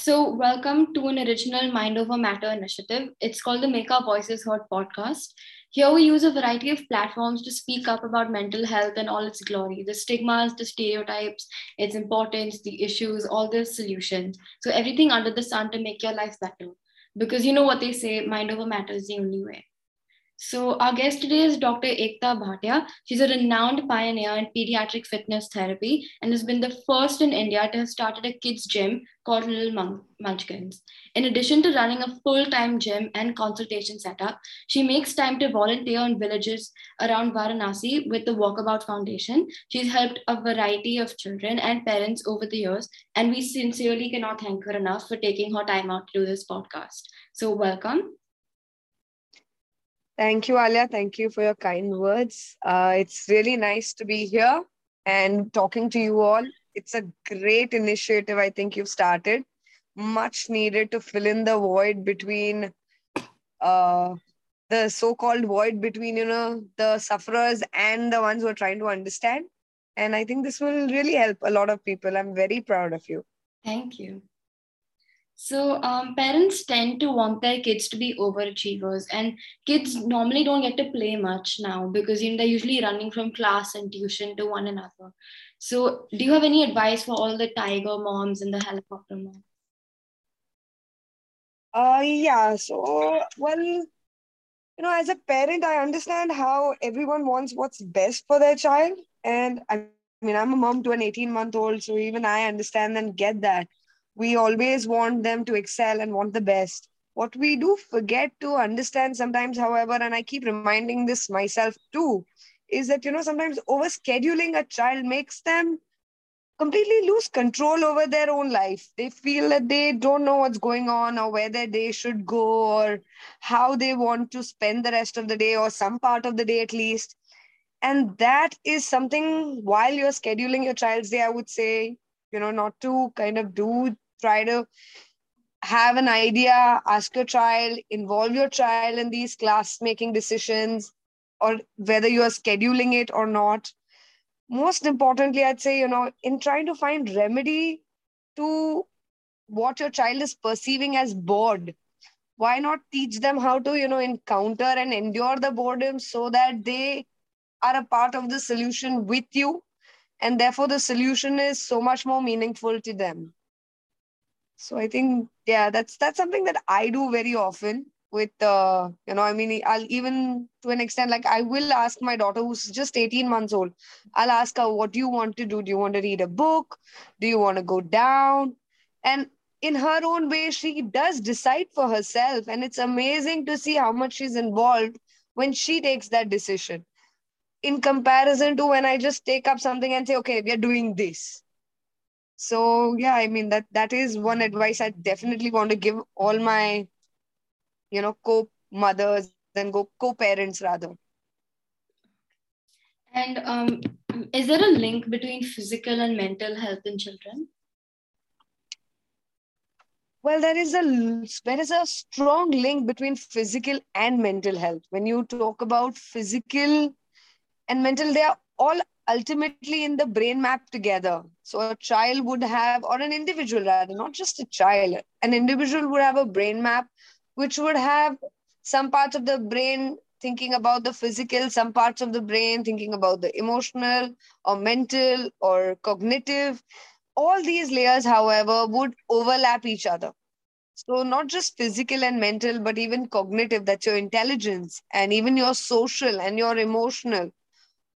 So, welcome to an original Mind Over Matter initiative. It's called the Make Our Voices Heard podcast. Here, we use a variety of platforms to speak up about mental health and all its glory the stigmas, the stereotypes, its importance, the issues, all the solutions. So, everything under the sun to make your life better. Because you know what they say mind over matter is the only way. So, our guest today is Dr. Ekta Bhatia. She's a renowned pioneer in pediatric fitness therapy and has been the first in India to have started a kids' gym called Little Munchkins. In addition to running a full time gym and consultation setup, she makes time to volunteer in villages around Varanasi with the Walkabout Foundation. She's helped a variety of children and parents over the years, and we sincerely cannot thank her enough for taking her time out to do this podcast. So, welcome. Thank you, Aliya. Thank you for your kind words. Uh, it's really nice to be here and talking to you all. It's a great initiative, I think you've started. Much needed to fill in the void between uh, the so called void between, you know, the sufferers and the ones who are trying to understand. And I think this will really help a lot of people. I'm very proud of you. Thank you. So, um, parents tend to want their kids to be overachievers, and kids normally don't get to play much now because you know, they're usually running from class and tuition to one another. So, do you have any advice for all the tiger moms and the helicopter moms? Uh, yeah. So, well, you know, as a parent, I understand how everyone wants what's best for their child. And I mean, I'm a mom to an 18 month old, so even I understand and get that we always want them to excel and want the best. What we do forget to understand sometimes however and i keep reminding this myself too is that you know sometimes overscheduling a child makes them completely lose control over their own life. They feel that they don't know what's going on or whether they should go or how they want to spend the rest of the day or some part of the day at least. And that is something while you're scheduling your child's day i would say you know not to kind of do try to have an idea, ask your child, involve your child in these class making decisions, or whether you are scheduling it or not. Most importantly, I'd say, you know, in trying to find remedy to what your child is perceiving as bored, why not teach them how to, you know, encounter and endure the boredom so that they are a part of the solution with you. And therefore, the solution is so much more meaningful to them so i think yeah that's that's something that i do very often with uh you know i mean i'll even to an extent like i will ask my daughter who's just 18 months old i'll ask her what do you want to do? Do you want to read a book? Do you want to go down? And in her own way she does decide for herself and it's amazing to see how much she's involved when she takes that decision. In comparison to when i just take up something and say okay we are doing this so yeah i mean that that is one advice i definitely want to give all my you know co mothers and go co parents rather. And um, is there a link between physical and mental health in children? Well there is a there is a strong link between physical and mental health. When you talk about physical and mental they are all ultimately in the brain map together. So a child would have, or an individual rather, not just a child, an individual would have a brain map which would have some parts of the brain thinking about the physical, some parts of the brain thinking about the emotional or mental or cognitive. All these layers, however, would overlap each other. So, not just physical and mental, but even cognitive, that's your intelligence and even your social and your emotional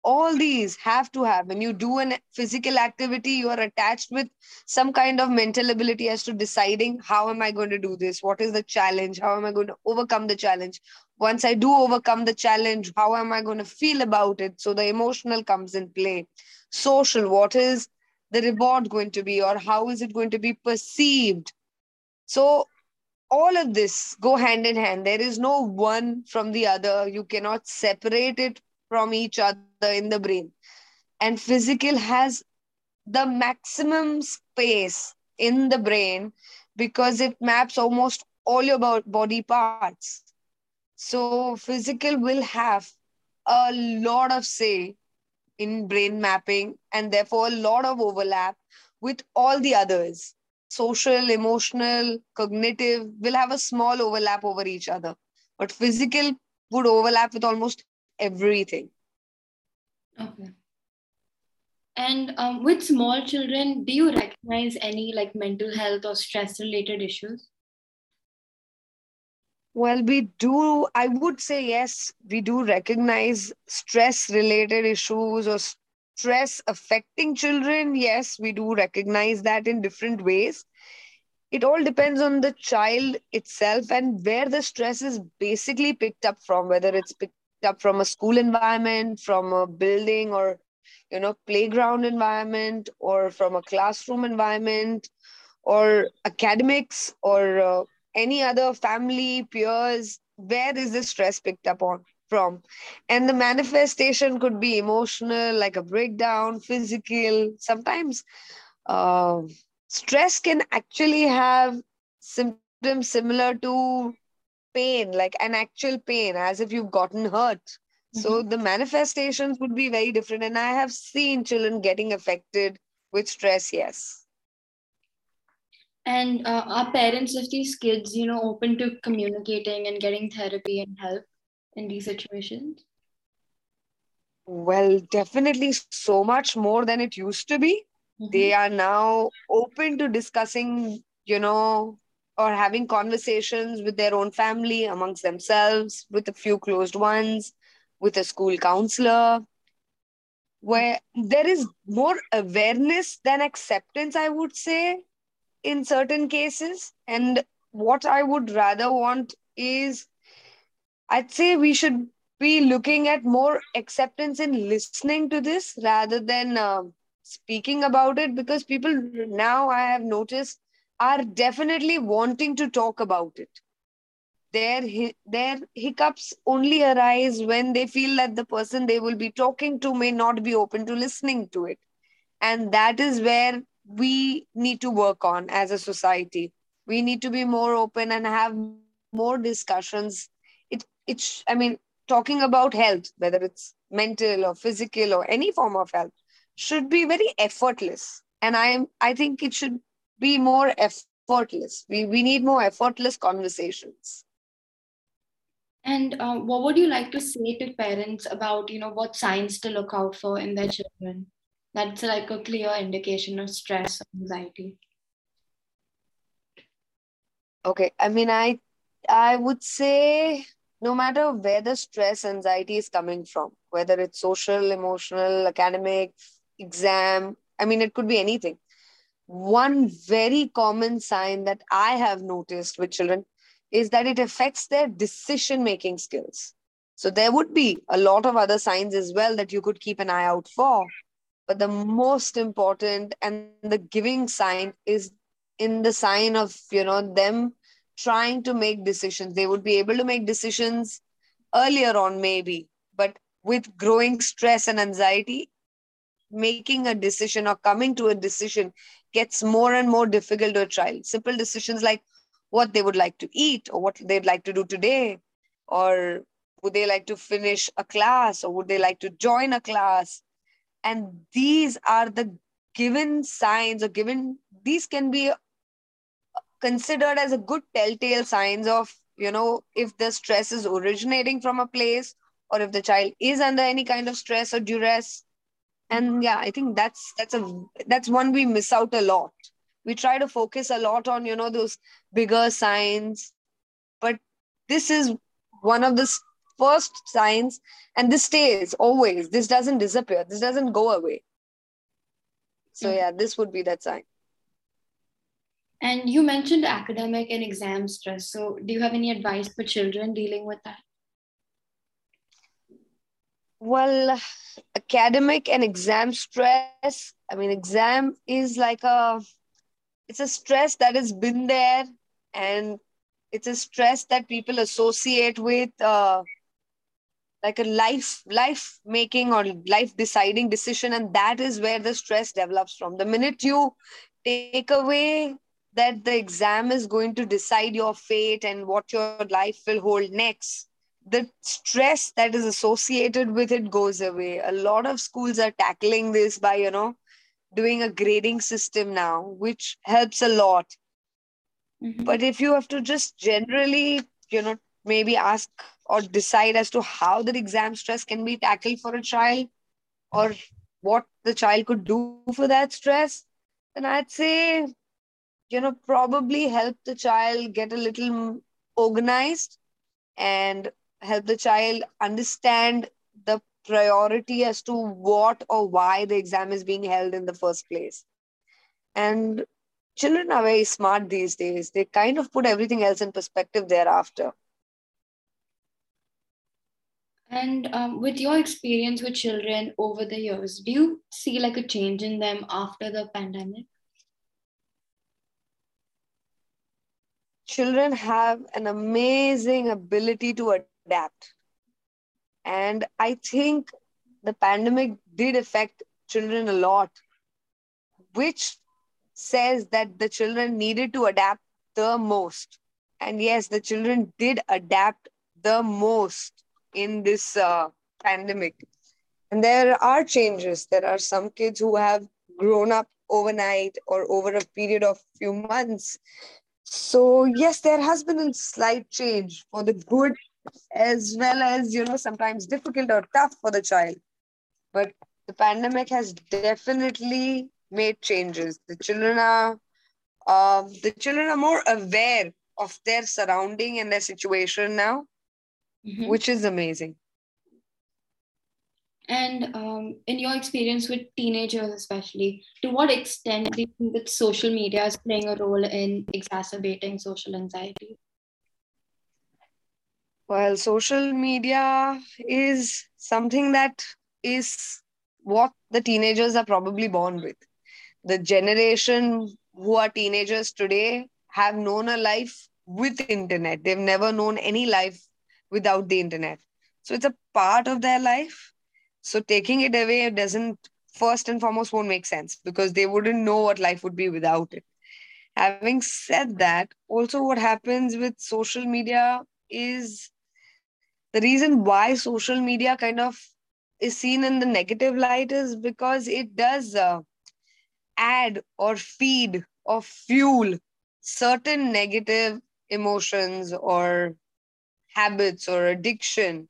all these have to have when you do a physical activity you are attached with some kind of mental ability as to deciding how am i going to do this? What is the challenge? How am i going to overcome the challenge? Once i do overcome the challenge how am i going to feel about it? So the emotional comes in play. Social what is the reward going to be or how is it going to be perceived? So all of this go hand in hand. There is no one from the other. You cannot separate it from each other in the brain. And physical has the maximum space in the brain because it maps almost all your body parts. So physical will have a lot of say in brain mapping and therefore a lot of overlap with all the others. social, emotional, cognitive will have a small overlap over each other. But physical would overlap with almost everything. Okay. And um, with small children, do you recognize any like mental health or stress related issues? Well, we do, I would say yes, we do recognize stress related issues or stress affecting children. Yes, we do recognize that in different ways. It all depends on the child itself and where the stress is basically picked up from, whether it's picked up from a school environment, from a building or you know playground environment or from a classroom environment or academics or uh, any other family, peers, where is the stress picked up on from? And the manifestation could be emotional, like a breakdown, physical. Sometimes uh, stress can actually have symptoms similar to pain, like an actual pain, as if you've gotten hurt. Mm-hmm. So the manifestations would be very different. And I have seen children getting affected with stress, yes and uh, are parents of these kids you know open to communicating and getting therapy and help in these situations well definitely so much more than it used to be mm-hmm. they are now open to discussing you know or having conversations with their own family amongst themselves with a few closed ones with a school counselor where there is more awareness than acceptance i would say in certain cases. And what I would rather want is, I'd say we should be looking at more acceptance in listening to this rather than uh, speaking about it because people now I have noticed are definitely wanting to talk about it. Their, their hiccups only arise when they feel that the person they will be talking to may not be open to listening to it. And that is where we need to work on as a society. We need to be more open and have more discussions. It, it, I mean, talking about health, whether it's mental or physical or any form of health, should be very effortless. And I am, I think it should be more effortless. We, we need more effortless conversations. And uh, what would you like to say to parents about, you know, what signs to look out for in their children? That's like a clear indication of stress or anxiety. Okay. I mean, I I would say no matter where the stress, anxiety is coming from, whether it's social, emotional, academic, exam, I mean, it could be anything. One very common sign that I have noticed with children is that it affects their decision making skills. So there would be a lot of other signs as well that you could keep an eye out for. But the most important and the giving sign is in the sign of, you know, them trying to make decisions. They would be able to make decisions earlier on, maybe, but with growing stress and anxiety, making a decision or coming to a decision gets more and more difficult to a child. Simple decisions like what they would like to eat or what they'd like to do today, or would they like to finish a class or would they like to join a class and these are the given signs or given these can be considered as a good telltale signs of you know if the stress is originating from a place or if the child is under any kind of stress or duress and yeah i think that's that's a that's one we miss out a lot. We try to focus a lot on you know those bigger signs. But this is one of the first signs and this stays always. This doesn't disappear. This doesn't go away. So mm-hmm. yeah this would be that sign. And you mentioned academic and exam stress. So do you have any advice for children dealing with that well academic and exam stress. I mean exam is like a it's a stress that has been there and it's a stress that people associate with uh, like a life life making or life deciding decision. And that is where the stress develops from. The minute you take away that the exam is going to decide your fate and what your life will hold next the stress that is associated with it goes away a lot of schools are tackling this by you know doing a grading system now, which helps a lot. Mm-hmm. But if you have to just generally, you know, maybe ask or decide as to how the exam stress can be tackled for a child or what the child could do for that stress, then I'd say, you know, probably help the child get a little organized and help the child understand the priority as to what or why the exam is being held in the first place. And children are very smart these days. They kind of put everything else in perspective thereafter. And um, with your experience with children over the years, do you see like a change in them after the pandemic? Children have an amazing ability to adapt. And I think the pandemic did affect children a lot, which says that the children needed to adapt the most. And yes, the children did adapt the most in this uh, pandemic. And there are changes. There are some kids who have grown up overnight or over a period of few months. So yes, there has been a slight change for the good as well as you know sometimes difficult or tough for the child. But the pandemic has definitely made changes. The children are uh, the children are more aware of their surrounding and their situation now mm-hmm. which is amazing. And um, in your experience with teenagers, especially, to what extent do you think that social media is playing a role in exacerbating social anxiety? Well, social media is something that is what the teenagers are probably born with. The generation who are teenagers today have known a life with internet. They've never known any life without the internet. So it's a part of their life. So taking it away doesn't, first and foremost, won't make sense because they wouldn't know what life would be without it. Having said that, also what happens with social media is the reason why social media kind of is seen in the negative light is because it does uh, add or feed or fuel certain negative emotions or habits or addiction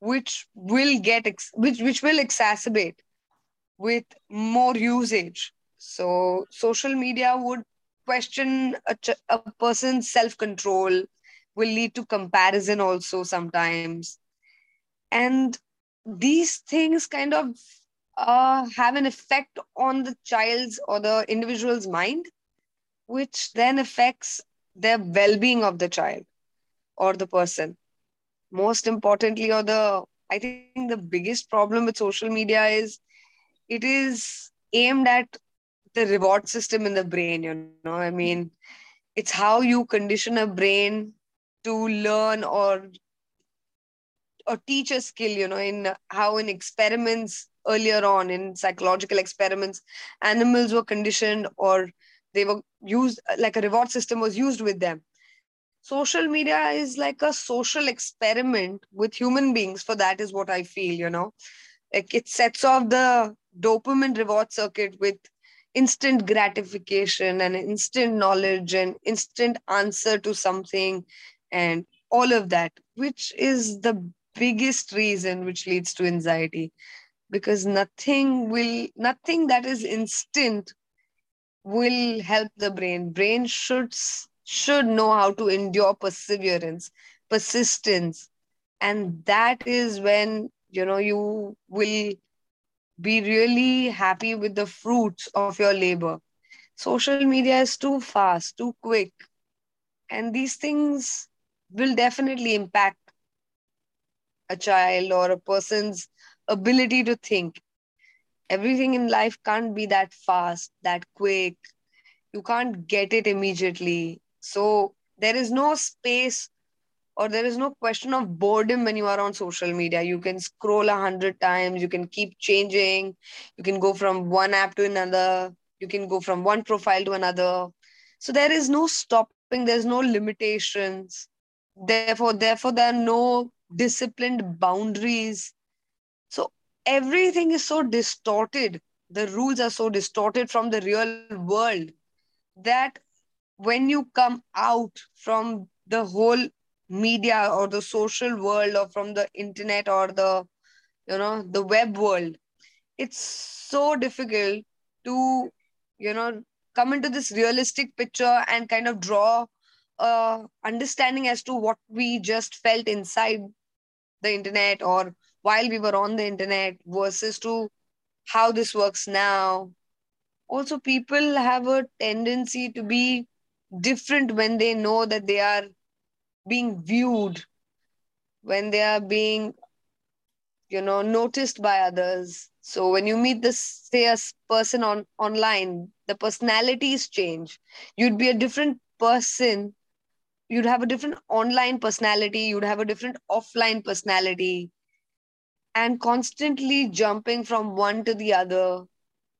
which will get ex- which which will exacerbate with more usage. So social media would question a, ch- a person's self control will lead to comparison also sometimes. And these things kind of uh, have an effect on the child's or the individual's mind which then affects their well-being of the child or the person. Most importantly or the i think the biggest problem with social media is it is aimed at the reward system in the brain you know i mean it's how you condition a brain to learn or or teach a skill you know in how in experiments earlier on in psychological experiments animals were conditioned or they were used like a reward system was used with them. Social media is like a social experiment with human beings for that is what i feel you know. Like it sets off the dopamine reward circuit with instant gratification and instant knowledge and instant answer to something and all of that which is the biggest reason which leads to anxiety because nothing will nothing that is instant will help the brain brain should should know how to endure perseverance, persistence. And that is when, you know, you will be really happy with the fruits of your labor. Social media is too fast, too quick. And these things will definitely impact a child or a person's ability to think. Everything in life can't be that fast, that quick. You can't get it immediately. So there is no space or there is no question of boredom when you are on social media. You can scroll a hundred times, you can keep changing, you can go from one app to another, you can go from one profile to another. So there is no stopping, there's no limitations. Therefore, therefore, there are no disciplined boundaries. So everything is so distorted the rules are so distorted from the real world that when you come out from the whole media or the social world or from the internet or the you know the web world it's so difficult to you know come into this realistic picture and kind of draw a understanding as to what we just felt inside the internet or while we were on the internet versus to how this works now. Also people have a tendency to be different when they know that they are being viewed when they are being you know noticed by others. So when you meet this say a person on online the personalities change. You'd be a different person you'd have a different online personality you'd have a different offline personality. And constantly jumping from one to the other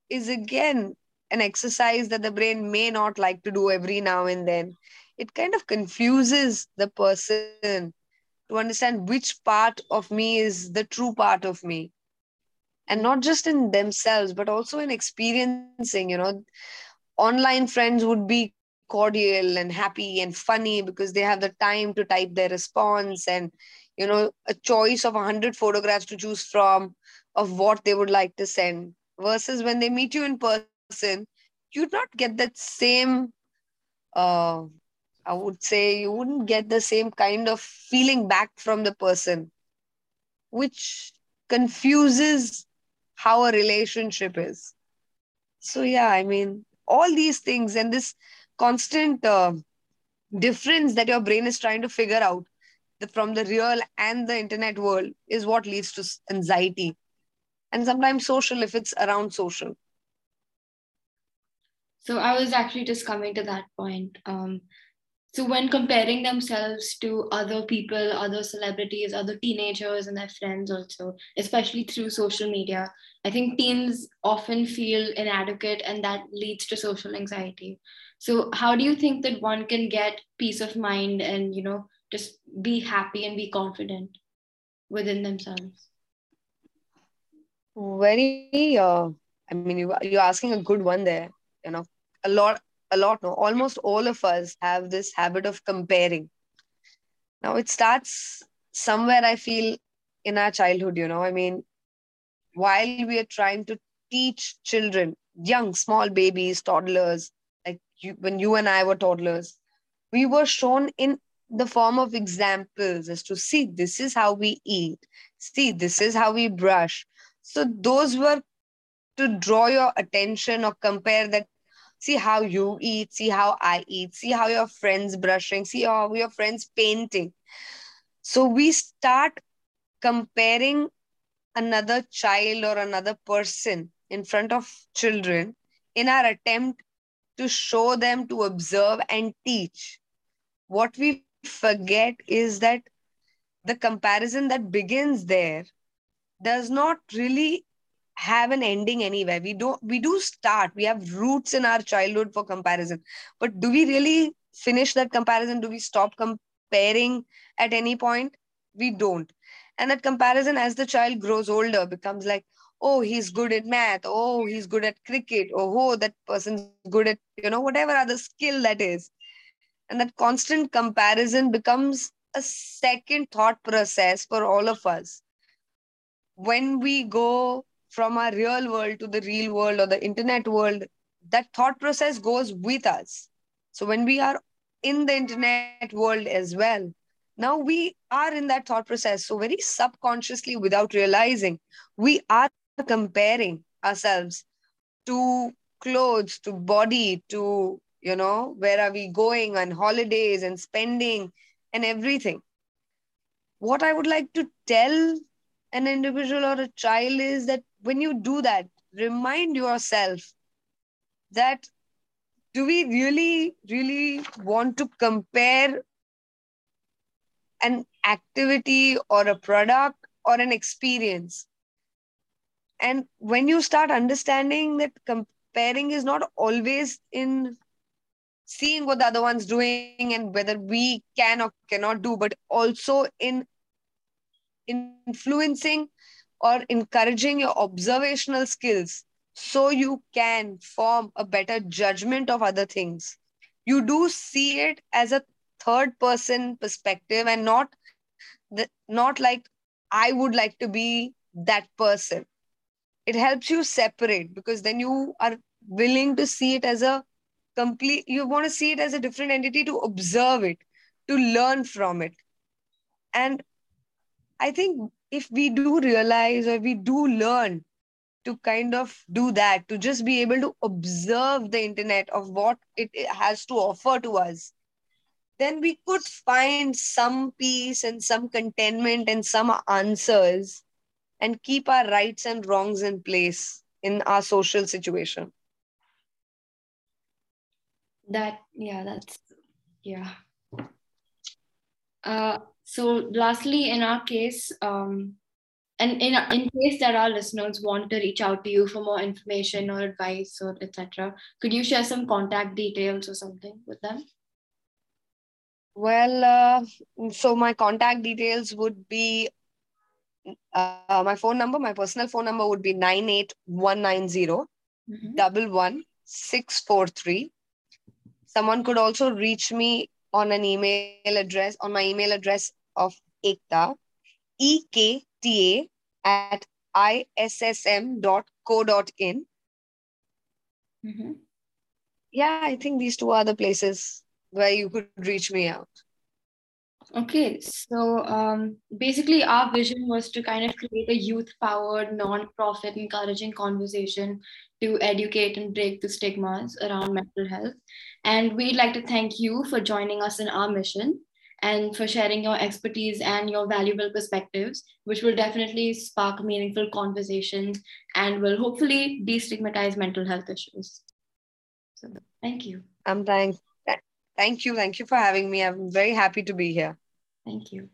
is again an exercise that the brain may not like to do every now and then. It kind of confuses the person to understand which part of me is the true part of me. And not just in themselves but also in experiencing you know. Online friends would be cordial and happy and funny because they have the time to type their response and you know a choice of 100 photographs to choose from of what they would like to send versus when they meet you in person you'd not get that same uh, I would say you wouldn't get the same kind of feeling back from the person, which confuses how a relationship is. So, yeah, I mean, all these things and this constant uh, difference that your brain is trying to figure out the, from the real and the internet world is what leads to anxiety and sometimes social if it's around social. So I was actually just coming to that point. Um, so when comparing themselves to other people other celebrities other teenagers and their friends also especially through social media i think teens often feel inadequate and that leads to social anxiety so how do you think that one can get peace of mind and you know just be happy and be confident within themselves very uh, i mean you, you're asking a good one there you know a lot a lot, no, almost all of us have this habit of comparing. Now it starts somewhere, I feel, in our childhood, you know. I mean, while we are trying to teach children, young, small babies, toddlers, you, when you and I were toddlers, we were shown in the form of examples as to see, this is how we eat, see, this is how we brush. So those were to draw your attention or compare that see how you eat, see how I eat, see how your friends brushing, see how your friends painting. So we start comparing another child or another person in front of children in our attempt to show them to observe and teach. What we forget is that the comparison that begins there does not really have an ending anywhere. We don't we do start we have roots in our childhood for comparison. But do we really finish that comparison? Do we stop comparing at any point? We don't. And that comparison as the child grows older becomes like oh he's good at math oh he's good at cricket oh, oh that person's good at you know whatever other skill that is and that constant comparison becomes a second thought process for all of us when we go from our real world to the real world or the internet world, that thought process goes with us. So when we are in the internet world as well, now we are in that thought process. So very subconsciously, without realizing, we are comparing ourselves to clothes, to body, to, you know, where are we going on holidays and spending and everything. What I would like to tell an individual or a child is that when you do that, remind yourself that do we really, really want to compare an activity or a product or an experience? And when you start understanding that comparing is not always in seeing what the other one's doing and whether we can or cannot do, but also in influencing or encouraging your observational skills so you can form a better judgment of other things. You do see it as a third person perspective and not the, not like I would like to be that person. It helps you separate because then you are willing to see it as a complete, you want to see it as a different entity to observe it, to learn from it. And I think if we do realize or we do learn to kind of do that, to just be able to observe the internet of what it has to offer to us, then we could find some peace and some contentment and some answers and keep our rights and wrongs in place in our social situation. That, yeah, that's, yeah. Uh, so, lastly, in our case, um, and in, in case that our listeners want to reach out to you for more information or advice or etc could you share some contact details or something with them well uh, so my contact details would be uh, my phone number my personal phone number would be 98190 mm-hmm. double one six four three someone could also reach me on an email address on my email address of ekta e k t a at issm.co.in. Mm-hmm. Yeah, I think these two are the places where you could reach me out. Okay, so um, basically, our vision was to kind of create a youth powered, non profit, encouraging conversation to educate and break the stigmas around mental health. And we'd like to thank you for joining us in our mission and for sharing your expertise and your valuable perspectives, which will definitely spark meaningful conversations and will hopefully destigmatize mental health issues. So thank you. I'm thank thank you. Thank you for having me. I'm very happy to be here. Thank you.